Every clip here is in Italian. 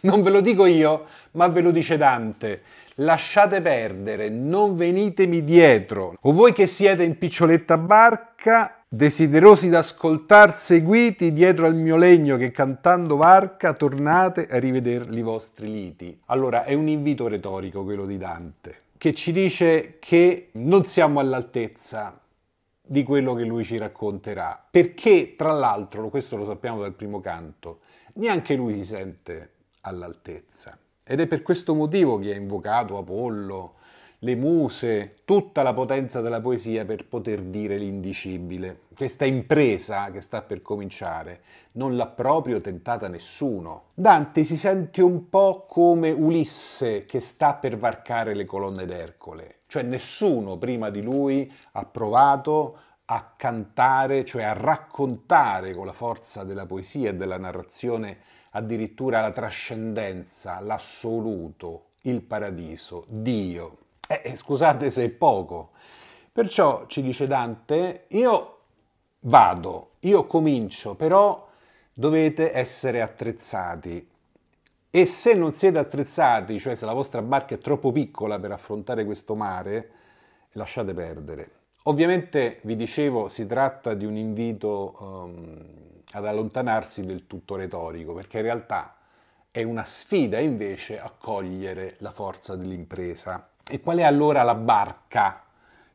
Non ve lo dico io, ma ve lo dice Dante. Lasciate perdere, non venitemi dietro. O voi che siete in piccioletta barca, desiderosi d'ascoltar, seguiti dietro al mio legno che cantando varca, tornate a rivederli i vostri liti. Allora, è un invito retorico quello di Dante, che ci dice che non siamo all'altezza di quello che lui ci racconterà, perché tra l'altro, questo lo sappiamo dal primo canto, neanche lui si sente all'altezza. Ed è per questo motivo che ha invocato Apollo, le muse, tutta la potenza della poesia per poter dire l'indicibile. Questa impresa che sta per cominciare non l'ha proprio tentata nessuno. Dante si sente un po' come Ulisse che sta per varcare le colonne d'Ercole, cioè nessuno prima di lui ha provato a cantare, cioè a raccontare con la forza della poesia e della narrazione addirittura la trascendenza, l'assoluto, il paradiso, Dio. Eh, eh, scusate se è poco. Perciò ci dice Dante, io vado, io comincio, però dovete essere attrezzati. E se non siete attrezzati, cioè se la vostra barca è troppo piccola per affrontare questo mare, lasciate perdere. Ovviamente, vi dicevo, si tratta di un invito um, ad allontanarsi del tutto retorico, perché in realtà è una sfida invece a cogliere la forza dell'impresa. E qual è allora la barca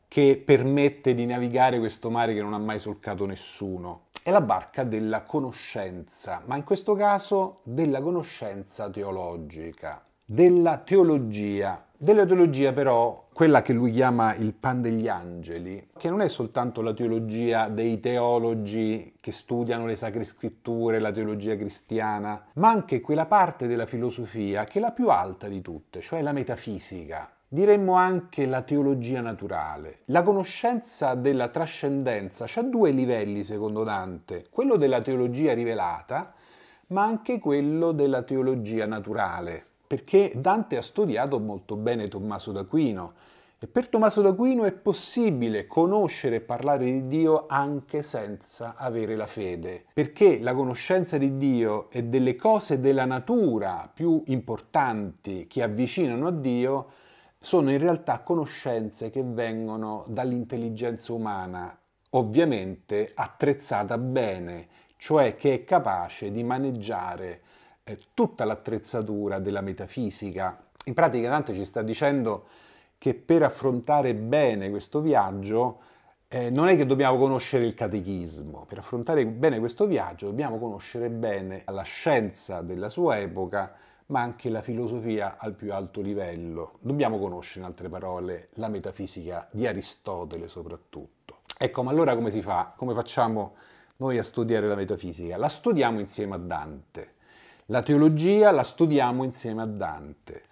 che permette di navigare questo mare che non ha mai solcato nessuno? È la barca della conoscenza, ma in questo caso della conoscenza teologica, della teologia. Della teologia però quella che lui chiama il pan degli angeli, che non è soltanto la teologia dei teologi che studiano le sacre scritture, la teologia cristiana, ma anche quella parte della filosofia che è la più alta di tutte, cioè la metafisica. Diremmo anche la teologia naturale. La conoscenza della trascendenza ha due livelli, secondo Dante, quello della teologia rivelata, ma anche quello della teologia naturale, perché Dante ha studiato molto bene Tommaso d'Aquino. E per Tommaso d'Aquino è possibile conoscere e parlare di Dio anche senza avere la fede, perché la conoscenza di Dio e delle cose della natura più importanti che avvicinano a Dio sono in realtà conoscenze che vengono dall'intelligenza umana, ovviamente attrezzata bene, cioè che è capace di maneggiare tutta l'attrezzatura della metafisica. In pratica Dante ci sta dicendo che per affrontare bene questo viaggio eh, non è che dobbiamo conoscere il catechismo, per affrontare bene questo viaggio dobbiamo conoscere bene la scienza della sua epoca, ma anche la filosofia al più alto livello. Dobbiamo conoscere, in altre parole, la metafisica di Aristotele soprattutto. Ecco, ma allora come si fa? Come facciamo noi a studiare la metafisica? La studiamo insieme a Dante. La teologia la studiamo insieme a Dante.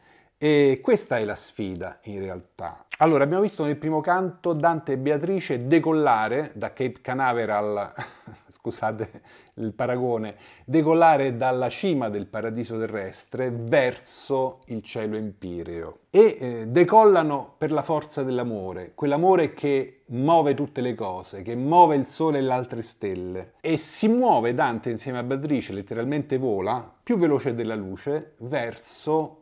E questa è la sfida in realtà. Allora, abbiamo visto nel primo canto Dante e Beatrice decollare da Cape Canaveral, scusate il paragone, decollare dalla cima del paradiso terrestre verso il cielo empireo e eh, decollano per la forza dell'amore, quell'amore che muove tutte le cose, che muove il sole e le altre stelle e si muove Dante insieme a Beatrice, letteralmente vola, più veloce della luce, verso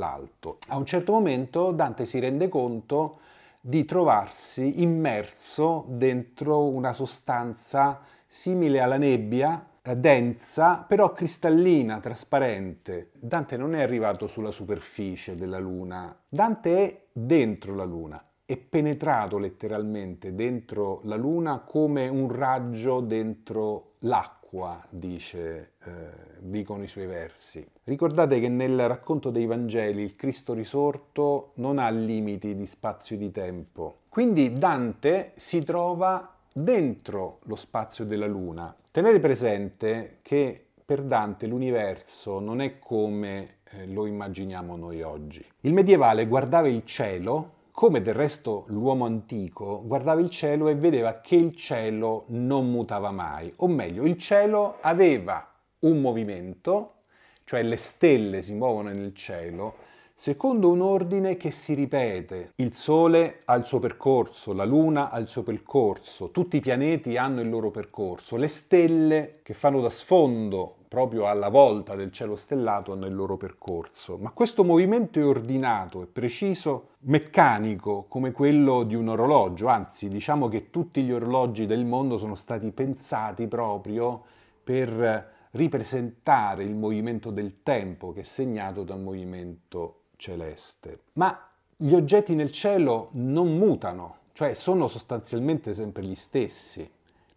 l'alto. A un certo momento Dante si rende conto di trovarsi immerso dentro una sostanza simile alla nebbia, eh, densa, però cristallina, trasparente. Dante non è arrivato sulla superficie della Luna, Dante è dentro la Luna, è penetrato letteralmente dentro la Luna come un raggio dentro l'acqua, dice, eh, dicono i suoi versi. Ricordate che nel racconto dei Vangeli il Cristo risorto non ha limiti di spazio e di tempo. Quindi Dante si trova dentro lo spazio della Luna. Tenete presente che per Dante l'universo non è come eh, lo immaginiamo noi oggi. Il medievale guardava il cielo, come del resto l'uomo antico, guardava il cielo e vedeva che il cielo non mutava mai, o meglio, il cielo aveva un movimento, cioè le stelle si muovono nel cielo, secondo un ordine che si ripete. Il Sole ha il suo percorso, la Luna ha il suo percorso, tutti i pianeti hanno il loro percorso, le stelle che fanno da sfondo proprio alla volta del cielo stellato il loro percorso. Ma questo movimento è ordinato, è preciso, meccanico, come quello di un orologio, anzi diciamo che tutti gli orologi del mondo sono stati pensati proprio per ripresentare il movimento del tempo che è segnato dal movimento celeste. Ma gli oggetti nel cielo non mutano, cioè sono sostanzialmente sempre gli stessi.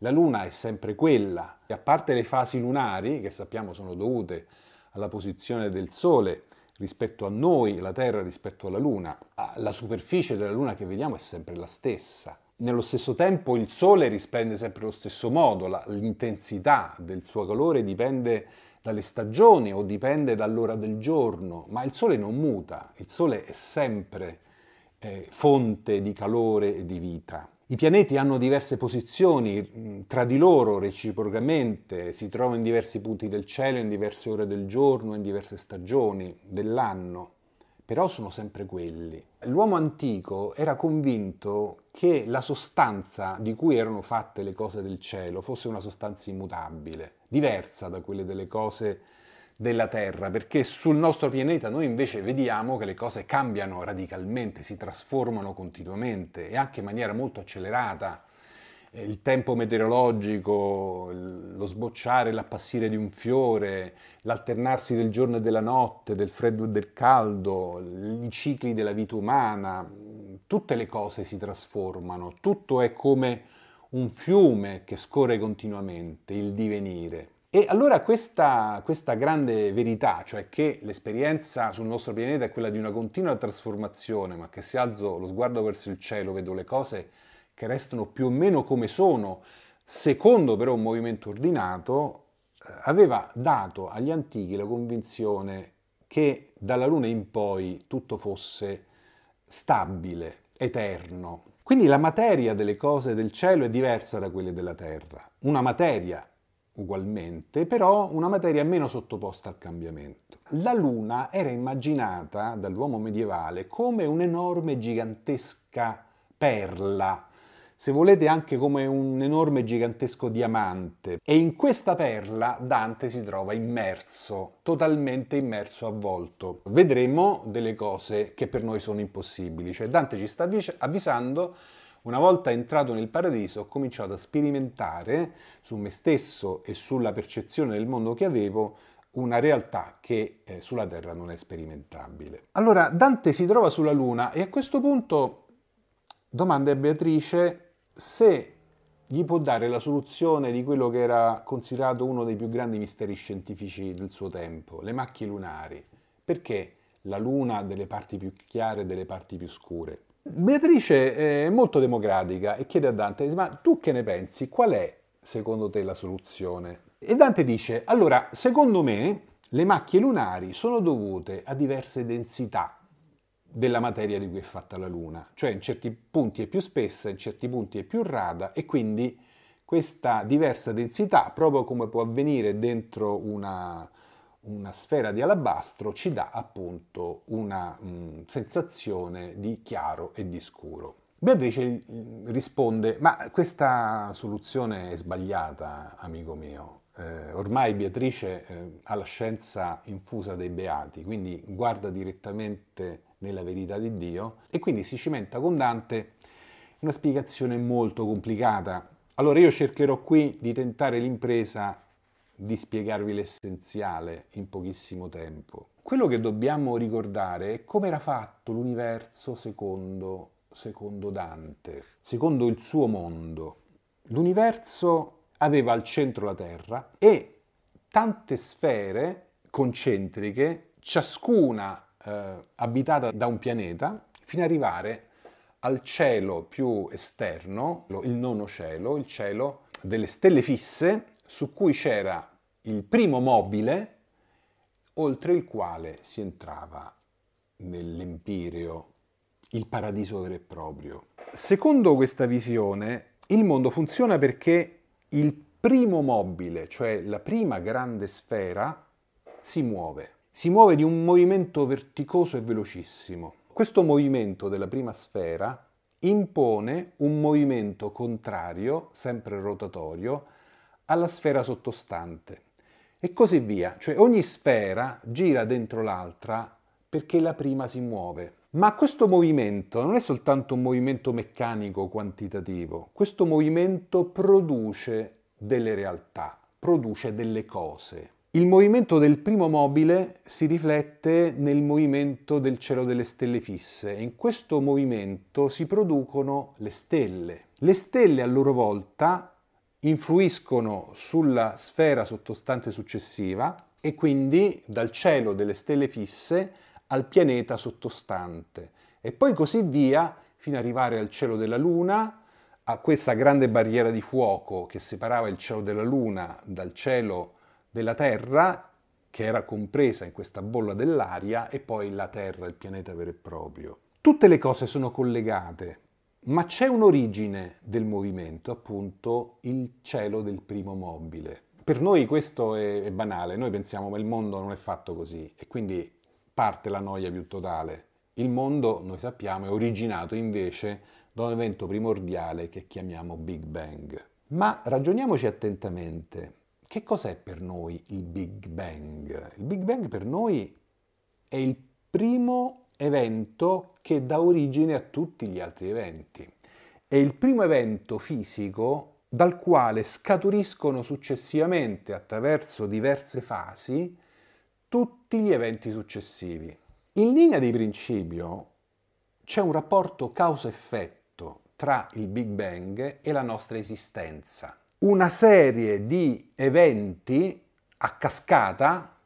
La Luna è sempre quella, e a parte le fasi lunari, che sappiamo sono dovute alla posizione del Sole rispetto a noi, la Terra rispetto alla Luna, la superficie della Luna che vediamo è sempre la stessa. Nello stesso tempo il Sole risplende sempre allo stesso modo, la, l'intensità del suo calore dipende dalle stagioni o dipende dall'ora del giorno, ma il Sole non muta, il Sole è sempre eh, fonte di calore e di vita. I pianeti hanno diverse posizioni tra di loro reciprocamente, si trovano in diversi punti del cielo, in diverse ore del giorno, in diverse stagioni dell'anno, però sono sempre quelli. L'uomo antico era convinto che la sostanza di cui erano fatte le cose del cielo fosse una sostanza immutabile diversa da quelle delle cose della Terra, perché sul nostro pianeta noi invece vediamo che le cose cambiano radicalmente, si trasformano continuamente e anche in maniera molto accelerata. Eh, il tempo meteorologico, lo sbocciare l'appassire di un fiore, l'alternarsi del giorno e della notte, del freddo e del caldo, i cicli della vita umana, tutte le cose si trasformano, tutto è come un fiume che scorre continuamente, il divenire. E allora questa, questa, grande verità, cioè che l'esperienza sul nostro pianeta è quella di una continua trasformazione, ma che se alzo lo sguardo verso il cielo vedo le cose che restano più o meno come sono, secondo però un movimento ordinato, eh, aveva dato agli antichi la convinzione che dalla Luna in poi tutto fosse stabile, eterno, quindi la materia delle cose del cielo è diversa da quelle della terra. Una materia ugualmente, però una materia meno sottoposta al cambiamento. La Luna era immaginata dall'uomo medievale come un'enorme, gigantesca perla se volete anche come un enorme gigantesco diamante. E in questa perla Dante si trova immerso, totalmente immerso, avvolto. Vedremo delle cose che per noi sono impossibili, cioè Dante ci sta avvisando una volta entrato nel paradiso ho cominciato a sperimentare su me stesso e sulla percezione del mondo che avevo una realtà che eh, sulla Terra non è sperimentabile. Allora Dante si trova sulla Luna e a questo punto domanda a Beatrice se gli può dare la soluzione di quello che era considerato uno dei più grandi misteri scientifici del suo tempo, le macchie lunari. Perché la Luna ha delle parti più chiare e delle parti più scure? Beatrice è molto democratica e chiede a Dante, ma tu che ne pensi? Qual è secondo te la soluzione? E Dante dice, allora, secondo me le macchie lunari sono dovute a diverse densità della materia di cui è fatta la Luna, cioè in certi punti è più spessa, in certi punti è più rada e quindi questa diversa densità, proprio come può avvenire dentro una, una sfera di alabastro, ci dà appunto una mh, mm, sensazione di chiaro e di scuro. Beatrice mm, risponde, ma questa soluzione è sbagliata, amico mio. Eh, ormai Beatrice eh, ha la scienza infusa dei beati, quindi guarda direttamente nella verità di Dio e quindi si cimenta con Dante una spiegazione molto complicata. Allora io cercherò qui di tentare l'impresa di spiegarvi l'essenziale in pochissimo tempo. Quello che dobbiamo ricordare è come era fatto l'universo secondo, secondo Dante, secondo il suo mondo. L'universo aveva al centro la Terra e tante sfere concentriche, ciascuna eh, abitata da un pianeta, fino ad arrivare al cielo più esterno, il nono cielo, il cielo delle stelle fisse, su cui c'era il primo mobile oltre il quale si entrava nell'empireo, il paradiso vero e proprio. Secondo questa visione, il mondo funziona perché il primo mobile, cioè la prima grande sfera, si muove. Si muove di un movimento verticoso e velocissimo. Questo movimento della prima sfera impone un movimento contrario, sempre rotatorio, alla sfera sottostante. E così via, cioè ogni sfera gira dentro l'altra perché la prima si muove. Ma questo movimento non è soltanto un movimento meccanico quantitativo, questo movimento produce delle realtà, produce delle cose. Il movimento del primo mobile si riflette nel movimento del cielo delle stelle fisse e in questo movimento si producono le stelle. Le stelle a loro volta influiscono sulla sfera sottostante successiva e quindi dal cielo delle stelle fisse al pianeta sottostante e poi così via fino ad arrivare al cielo della Luna, a questa grande barriera di fuoco che separava il cielo della Luna dal cielo della Terra, che era compresa in questa bolla dell'aria, e poi la Terra, il pianeta vero e proprio. Tutte le cose sono collegate, ma c'è un'origine del movimento, appunto il cielo del primo mobile. Per noi questo è, è banale, noi pensiamo che il mondo non è fatto così e quindi parte la noia più totale. Il mondo, noi sappiamo, è originato invece da un evento primordiale che chiamiamo Big Bang. Ma ragioniamoci attentamente. Che cos'è per noi il Big Bang? Il Big Bang per noi è il primo evento che dà origine a tutti gli altri eventi. È il primo evento fisico dal quale scaturiscono successivamente, attraverso diverse fasi, tutti gli eventi successivi. In linea di principio c'è un rapporto causa-effetto tra il Big Bang e la nostra esistenza una serie di eventi a cascata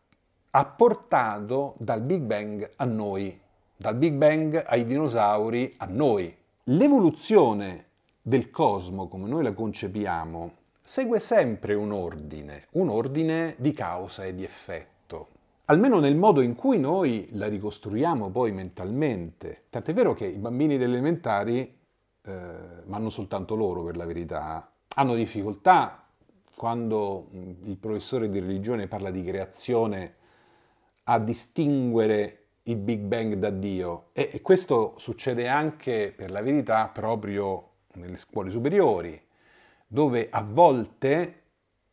ha portato dal Big Bang a noi, dal Big Bang ai dinosauri a noi. L'evoluzione del cosmo, come noi la concepiamo, segue sempre un ordine, un ordine di causa e di effetto, almeno nel modo in cui noi la ricostruiamo poi mentalmente. Tant'è vero che i bambini delle elementari, eh, ma non soltanto loro per la verità, hanno difficoltà quando il professore di religione parla di creazione a distinguere il Big Bang da Dio e, questo succede anche per la verità proprio nelle scuole superiori, dove a volte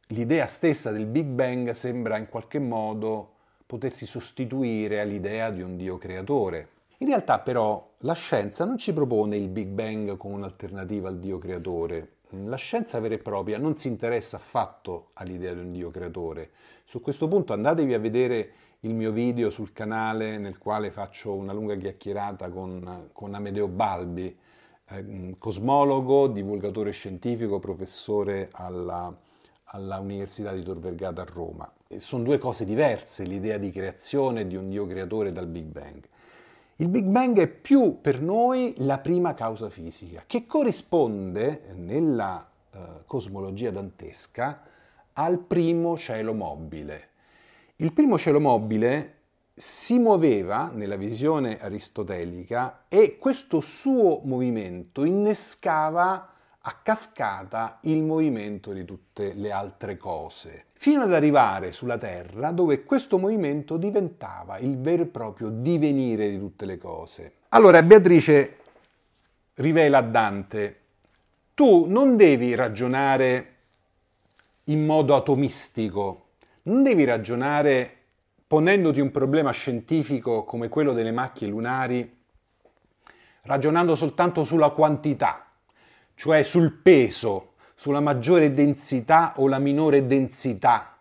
l'idea stessa del Big Bang sembra in qualche modo potersi sostituire all'idea di un Dio creatore. In realtà però la scienza non ci propone il Big Bang come un'alternativa al Dio creatore, la scienza vera e propria non si interessa affatto all'idea di un Dio creatore. Su questo punto andatevi a vedere il mio video sul canale nel quale faccio una lunga chiacchierata con, con Amedeo Balbi, eh, cosmologo, divulgatore scientifico, professore alla, alla Università di Tor Vergata a Roma. E sono due cose diverse, l'idea di creazione di un Dio creatore dal Big Bang. Il Big Bang è più per noi la prima causa fisica, che corrisponde nella eh, cosmologia dantesca al primo cielo mobile. Il primo cielo mobile si muoveva nella visione aristotelica e questo suo movimento innescava a cascata il movimento di tutte le altre cose, fino ad arrivare sulla Terra dove questo movimento diventava il vero e proprio divenire di tutte le cose. Allora Beatrice rivela a Dante, tu non devi ragionare in modo atomistico, non devi ragionare ponendoti un problema scientifico come quello delle macchie lunari, ragionando soltanto sulla quantità cioè sul peso, sulla maggiore densità o la minore densità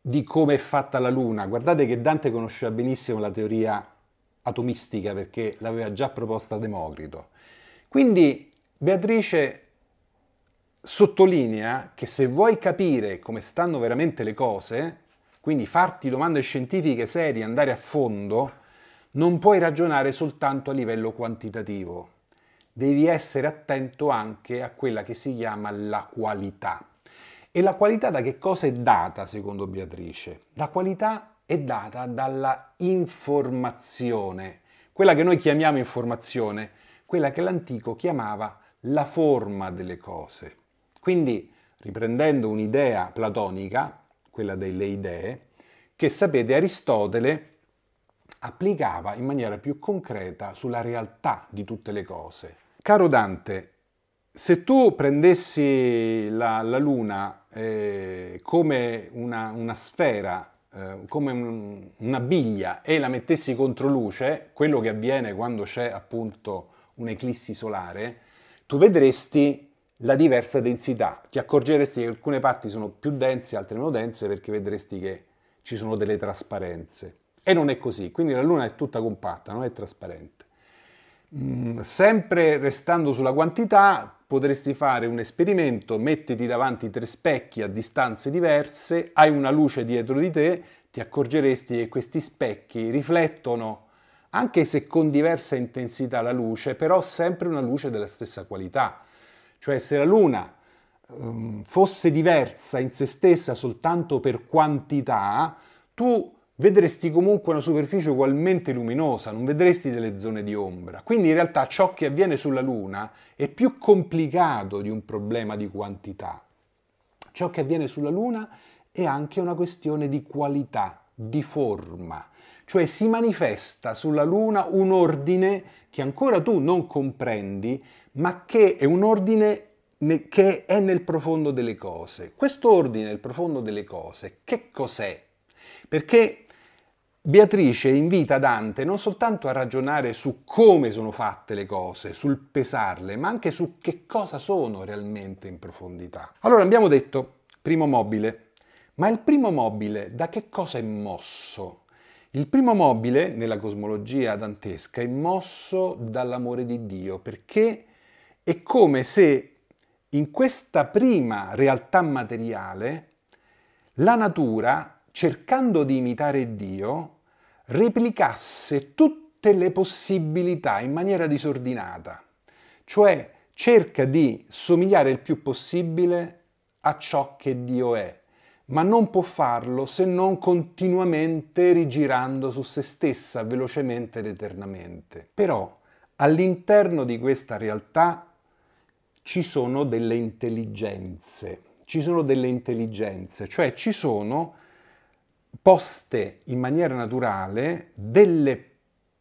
di come è fatta la Luna. Guardate che Dante conosceva benissimo la teoria atomistica perché l'aveva già proposta Democrito. Quindi Beatrice sottolinea che se vuoi capire come stanno veramente le cose, quindi farti domande scientifiche serie, andare a fondo, non puoi ragionare soltanto a livello quantitativo. Devi essere attento anche a quella che si chiama la qualità. E la qualità da che cosa è data secondo Beatrice? La qualità è data dalla informazione, quella che noi chiamiamo informazione, quella che l'antico chiamava la forma delle cose. Quindi, riprendendo un'idea platonica, quella delle idee, che sapete Aristotele applicava in maniera più concreta sulla realtà di tutte le cose. Caro Dante, se tu prendessi la, la Luna eh, come una, una sfera, eh, come un, una biglia e la mettessi contro luce, quello che avviene quando c'è appunto un'eclissi solare, tu vedresti la diversa densità. Ti accorgeresti che alcune parti sono più dense, altre meno dense, perché vedresti che ci sono delle trasparenze. E non è così, quindi la Luna è tutta compatta, non è trasparente. Mm, sempre restando sulla quantità, potresti fare un esperimento, mettiti davanti tre specchi a distanze diverse, hai una luce dietro di te, ti accorgeresti che questi specchi riflettono, anche se con diversa intensità la luce, però sempre una luce della stessa qualità. Cioè se la Luna um, fosse diversa in se stessa soltanto per quantità, tu vedresti comunque una superficie ugualmente luminosa, non vedresti delle zone di ombra. Quindi in realtà ciò che avviene sulla Luna è più complicato di un problema di quantità. Ciò che avviene sulla Luna è anche una questione di qualità, di forma. Cioè si manifesta sulla Luna un ordine che ancora tu non comprendi, ma che è un ordine che è nel profondo delle cose. Questo ordine nel profondo delle cose, che cos'è? Perché Beatrice invita Dante non soltanto a ragionare su come sono fatte le cose, sul pesarle, ma anche su che cosa sono realmente in profondità. Allora abbiamo detto primo mobile, ma il primo mobile da che cosa è mosso? Il primo mobile nella cosmologia dantesca è mosso dall'amore di Dio perché è come se in questa prima realtà materiale la natura, cercando di imitare Dio, replicasse tutte le possibilità in maniera disordinata, cioè cerca di somigliare il più possibile a ciò che Dio è, ma non può farlo se non continuamente rigirando su se stessa velocemente ed eternamente. Però all'interno di questa realtà ci sono delle intelligenze, ci sono delle intelligenze, cioè ci sono poste in maniera naturale delle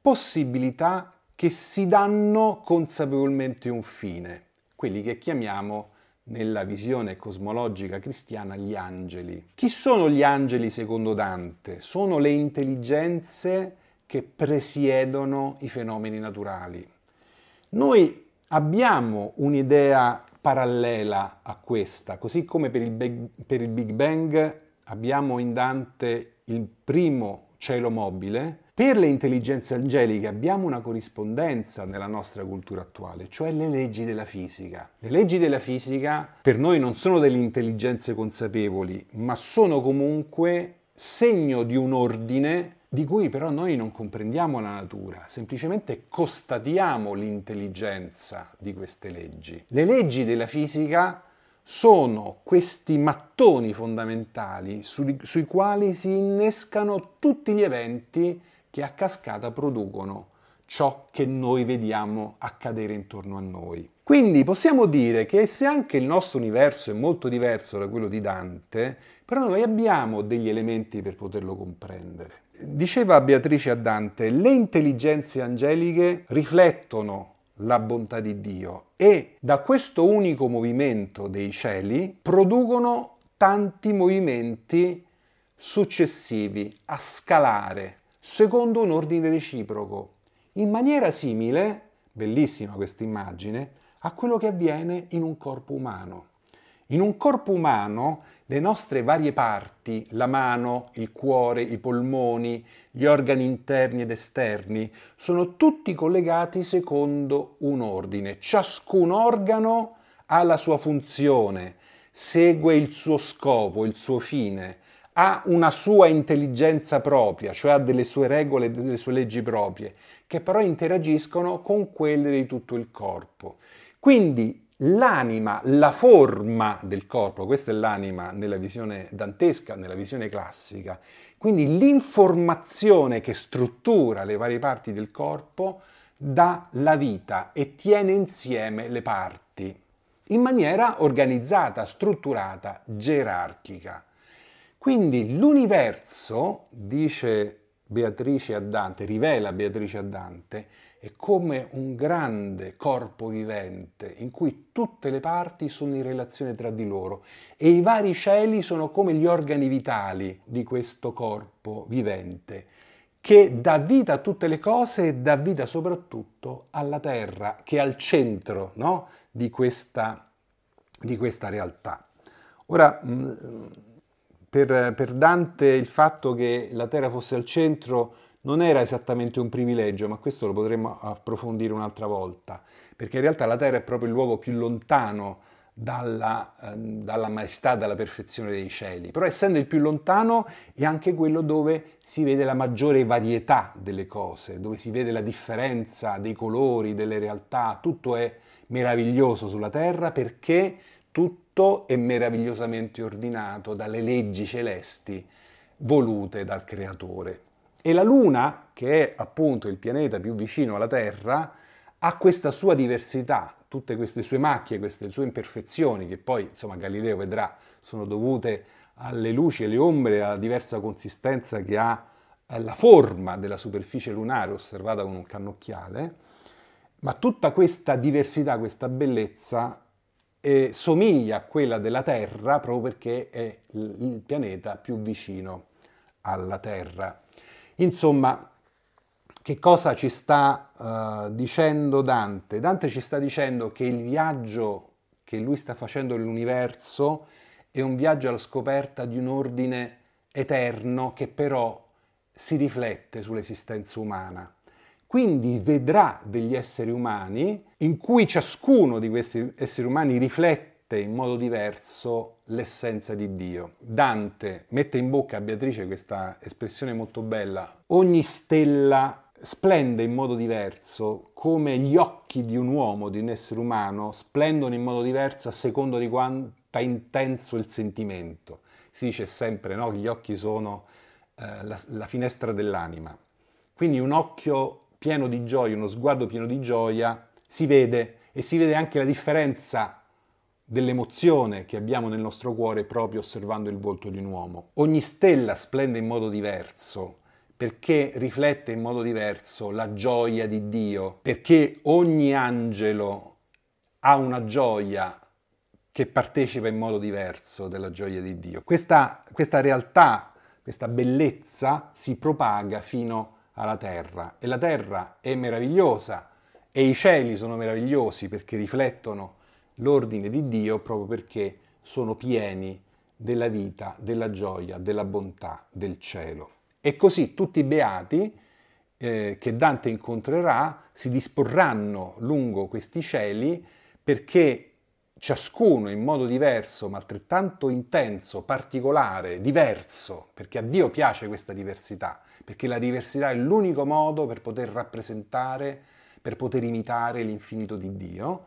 possibilità che si danno consapevolmente un fine, quelli che chiamiamo nella visione cosmologica cristiana gli angeli. Chi sono gli angeli secondo Dante? Sono le intelligenze che presiedono i fenomeni naturali. Noi abbiamo un'idea parallela a questa, così come per il, Big, per il Big Bang abbiamo in Dante il primo cielo mobile, per le intelligenze angeliche abbiamo una corrispondenza nella nostra cultura attuale, cioè le leggi della fisica. Le leggi della fisica per noi non sono delle intelligenze consapevoli, ma sono comunque segno di un ordine di cui però noi non comprendiamo la natura, semplicemente constatiamo l'intelligenza di queste leggi. Le leggi della fisica sono questi mattoni fondamentali sui, sui, quali si innescano tutti gli eventi che a cascata producono ciò che noi vediamo accadere intorno a noi. Quindi possiamo dire che se anche il nostro universo è molto diverso da quello di Dante, però noi abbiamo degli elementi per poterlo comprendere. Diceva Beatrice a Dante, le intelligenze angeliche riflettono la bontà di Dio e da questo unico movimento dei cieli producono tanti movimenti successivi a scalare secondo un ordine reciproco, in maniera simile, bellissima questa immagine, a quello che avviene in un corpo umano. In un corpo umano le nostre varie parti, la mano, il cuore, i polmoni, gli organi interni ed esterni, sono tutti collegati secondo un ordine. Ciascun organo ha la sua funzione, segue il suo scopo, il suo fine, ha una sua intelligenza propria, cioè ha delle sue regole, delle sue leggi proprie, che però interagiscono con quelle di tutto il corpo. Quindi l'anima, la forma del corpo, questa è l'anima nella visione dantesca, nella visione classica, quindi l'informazione che struttura le varie parti del corpo dà la vita e tiene insieme le parti in maniera organizzata, strutturata, gerarchica. Quindi l'universo, dice Beatrice a Dante, rivela Beatrice a Dante, è come un grande corpo vivente in cui tutte le parti sono in relazione tra di loro e i vari cieli sono come gli organi vitali di questo corpo vivente che dà vita a tutte le cose e dà vita soprattutto alla terra che è al centro no? di, questa, di, questa, realtà. Ora, mm, per, per Dante il fatto che la terra fosse al centro non era esattamente un privilegio, ma questo lo potremmo approfondire un'altra volta, perché in realtà la Terra è proprio il luogo più lontano dalla, eh, dalla, maestà, dalla perfezione dei cieli, però essendo il più lontano è anche quello dove si vede la maggiore varietà delle cose, dove si vede la differenza dei colori, delle realtà, tutto è meraviglioso sulla Terra perché tutto è meravigliosamente ordinato dalle leggi celesti volute dal Creatore. E la Luna, che è appunto il pianeta più vicino alla Terra, ha questa sua diversità, tutte queste sue macchie, queste sue imperfezioni, che poi, insomma, Galileo vedrà, sono dovute alle luci e alle ombre, alla diversa consistenza che ha eh, la forma della superficie lunare osservata con un cannocchiale, ma tutta questa diversità, questa bellezza eh, somiglia a quella della Terra proprio perché è il pianeta più vicino alla Terra. Insomma, che cosa ci sta uh, dicendo Dante? Dante ci sta dicendo che il viaggio che lui sta facendo nell'universo è un viaggio alla scoperta di un ordine eterno che però si riflette sull'esistenza umana. Quindi vedrà degli esseri umani in cui ciascuno di questi esseri umani riflette in modo diverso l'essenza di Dio. Dante mette in bocca a Beatrice questa espressione molto bella. Ogni stella splende in modo diverso, come gli occhi di un uomo, di un essere umano, splendono in modo diverso a secondo di quanto è intenso il sentimento. Si dice sempre no? gli occhi sono eh, la, la finestra dell'anima. Quindi un occhio pieno di gioia, uno sguardo pieno di gioia, si vede e si vede anche la differenza dell'emozione che abbiamo nel nostro cuore proprio osservando il volto di un uomo. Ogni stella splende in modo diverso perché riflette in modo diverso la gioia di Dio, perché ogni angelo ha una gioia che partecipa in modo diverso della gioia di Dio. Questa, questa realtà, questa bellezza si propaga fino alla terra e la terra è meravigliosa e i cieli sono meravigliosi perché riflettono l'ordine di Dio proprio perché sono pieni della vita, della gioia, della bontà del cielo. E così tutti i beati eh, che Dante incontrerà si disporranno lungo questi cieli perché ciascuno in modo diverso, ma altrettanto intenso, particolare, diverso, perché a Dio piace questa diversità, perché la diversità è l'unico modo per poter rappresentare, per poter imitare l'infinito di Dio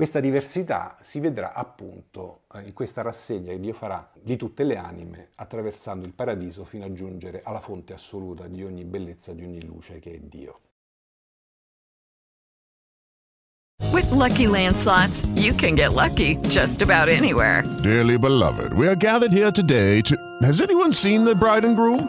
questa diversità si vedrà appunto eh, in questa rassegna che Dio farà di tutte le anime attraversando il paradiso fino a giungere alla fonte assoluta di ogni bellezza, di ogni luce che è Dio. With lucky landslots, you can get lucky just about anywhere. Dearly beloved, we are gathered here today to. Has anyone seen the bride and groom?